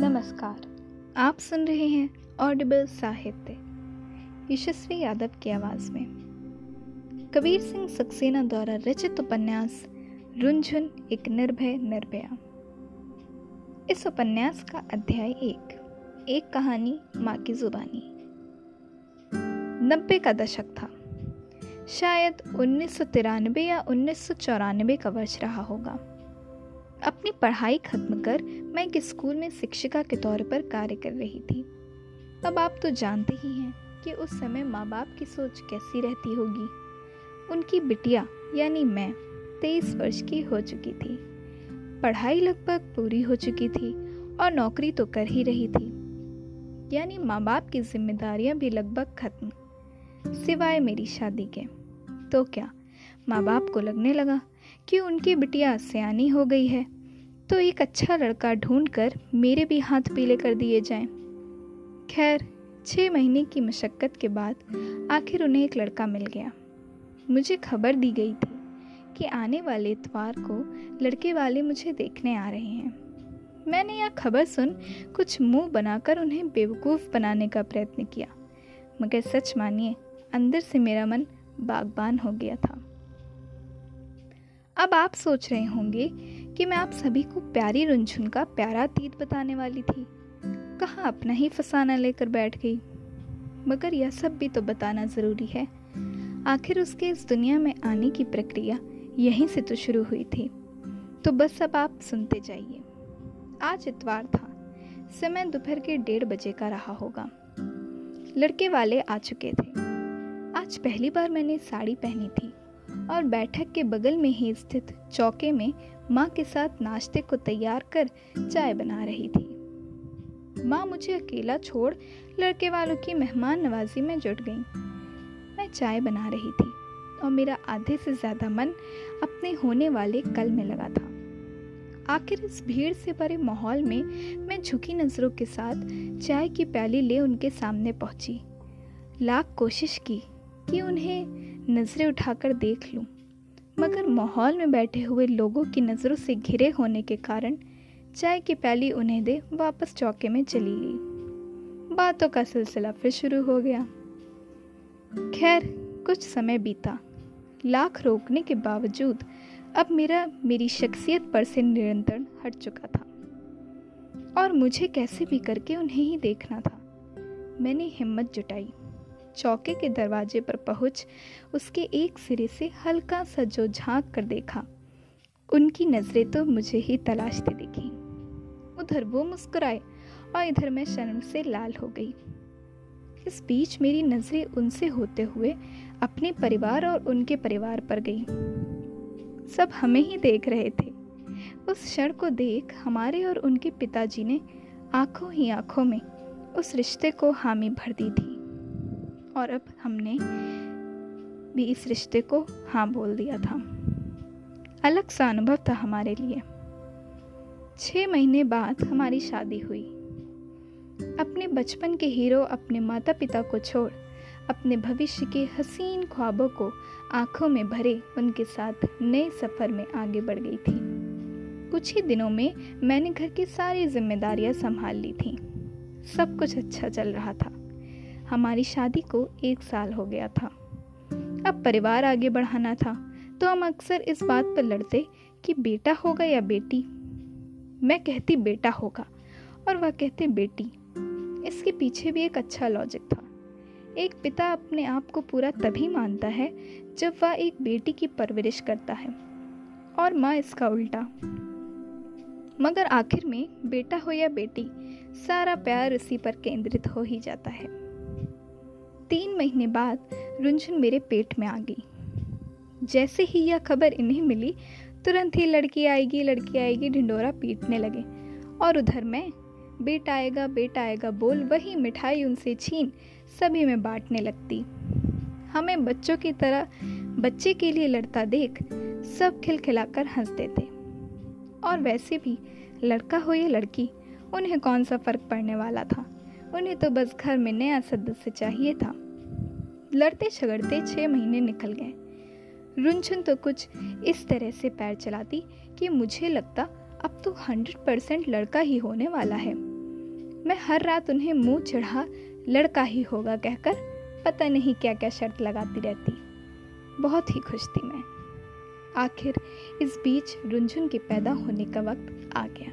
नमस्कार। आप सुन रहे हैं ऑडिबल साहित्य, यशस्वी यादव की आवाज़ में। कबीर सिंह सक्सेना द्वारा रचित उपन्यास, रुंझुन एक निर्भय निर्भया। इस उपन्यास का अध्याय एक एक कहानी माँ की जुबानी। नब्बे का दशक था। शायद उन्नीस सौ तिरानवे या उन्नीस सौ चौरानवे का वर्ष रहा होगा। अपनी पढ़ाई खत्म कर मैं एक स्कूल में शिक्षिका के तौर पर कार्य कर रही थी। अब आप तो जानते ही हैं कि उस समय माँ बाप की सोच कैसी रहती होगी। उनकी बिटिया, यानी मैं, तेईस वर्ष की हो चुकी थी। पढ़ाई लगभग पूरी हो चुकी थी और नौकरी तो कर ही रही थी। यानी माँ बाप की जिम्मेदारियाँ भी लगभग खत्म। सिवाय मेरी शादी के। तो क्या माँ बाप को लगने लगा कि उनकी बिटिया सियानी हो गई है तो एक अच्छा लड़का ढूंढकर मेरे भी हाथ पीले कर दिए जाएँ। खैर छः महीने की मशक्क़त के बाद आखिर उन्हें एक लड़का मिल गया। मुझे खबर दी गई थी कि आने वाले इतवार को लड़के वाले मुझे देखने आ रहे हैं। मैंने यह खबर सुन कुछ मुँह बनाकर उन्हें बेवकूफ़ बनाने का प्रयत्न किया, मगर सच मानिए, अंदर से मेरा मन बागबान हो गया था। अब आप सोच रहे होंगे कि मैं आप सभी को प्यारी रुंझुन का प्यारा अतीत बताने वाली थी। कहाँ अपना ही फसाना लेकर बैठ गई? मगर यह सब भी तो बताना ज़रूरी है। आखिर उसके इस दुनिया में आने की प्रक्रिया यहीं से तो शुरू हुई थी। तो बस अब आप सुनते जाइए। आज इतवार था। समय दोपहर के डेढ़ बजे का रहा होगा। लड़के वाले आ चुके थे। आज पहली बार मैंने साड़ी पहनी थी। और बैठक के बगल में ही स्थित चौके में माँ के साथ नाश्ते को तैयार कर चाय बना रही थी। माँ मुझे अकेला छोड़ लड़के वालों की मेहमान नवाजी में जुट गई। मैं चाय बना रही थी और मेरा आधे से ज़्यादा मन अपने होने वाले कल में लगा था। आखिर इस भीड़ से भरे माहौल में मैं झुकी नज़रों के साथ चाय की प्याली ले उनके सामने पहुँची। लाख कोशिश की कि उन्हें नज़रें उठाकर देख लूँ, मगर माहौल में बैठे हुए लोगों की नज़रों से घिरे होने के कारण चाय की प्याली उन्हें दे वापस चौके में चली गई। बातों का सिलसिला फिर शुरू हो गया। खैर कुछ समय बीता। लाख रोकने के बावजूद अब मेरा मेरी शख्सियत पर से निरंतर हट चुका था। और मुझे कैसे भी करके उन्हें ही देखना था। मैंने हिम्मत जुटाई। चौके के दरवाजे पर पहुँच उसके एक सिरे से हल्का सा जो झाँक कर देखा। उनकी नज़रें तो मुझे ही तलाशती दिखी। उधर वो मुस्कुराए और इधर मैं शर्म से लाल हो गई। इस बीच मेरी नज़रें उनसे होते हुए अपने परिवार और उनके परिवार पर गई। सब हमें ही देख रहे थे। उस क्षण को देख हमारे और उनके पिताजी ने आँखों ही आँखों में उस रिश्ते को हामी भर दी थी। और अब हमने भी इस रिश्ते को हाँ बोल दिया था। अलग सा अनुभव था हमारे लिए। छः महीने बाद हमारी शादी हुई। अपने बचपन के हीरो अपने माता पिता को छोड़, अपने भविष्य के हसीन ख्वाबों को आँखों में भरे उनके साथ नए सफ़र में आगे बढ़ गई थी। कुछ ही दिनों में मैंने घर की सारी जिम्मेदारियाँ संभाल ली थी। सब कुछ अच्छा चल रहा था। हमारी शादी को एक साल हो गया था। अब परिवार आगे बढ़ाना था तो हम अक्सर इस बात पर लड़ते कि बेटा होगा या बेटी। मैं कहती बेटा होगा और वह कहते बेटी। इसके पीछे भी एक अच्छा लॉजिक था। एक पिता अपने आप को पूरा तभी मानता है जब वह एक बेटी की परवरिश करता है और माँ इसका उल्टा। मगर आखिर में बेटा हो या बेटी, सारा प्यार उसी पर केंद्रित हो ही जाता है। तीन महीने बाद रुंझुन मेरे पेट में आ गई। जैसे ही यह खबर इन्हें मिली, तुरंत ही लड़की आएगी लड़की आएगी, ढिंडोरा पीटने लगे। और उधर मैं, बेटा आएगा बेटा आएगा बोल वही मिठाई उनसे छीन, सभी में बांटने लगती। हमें बच्चों की तरह, बच्चे के लिए लड़ता देख, सब खिलखिलाकर हंस देते और वैसे भी, लड़का हो या लड़की, उन्हें कौन सा फ़र्क पड़ने वाला था? उन्हें तो बस घर में नया सदस्य चाहिए था। लड़ते झगड़ते छह महीने निकल गए। रुनझुन तो कुछ इस तरह से पैर चलाती कि मुझे लगता अब तो हंड्रेड परसेंट लड़का ही होने वाला है। मैं हर रात उन्हें मुँह चढ़ा, लड़का ही होगा कहकर पता नहीं क्या क्या शर्त लगाती रहती। बहुत ही खुश थी मैं। आखिर इस बीच रुंझुन के पैदा होने का वक्त आ गया।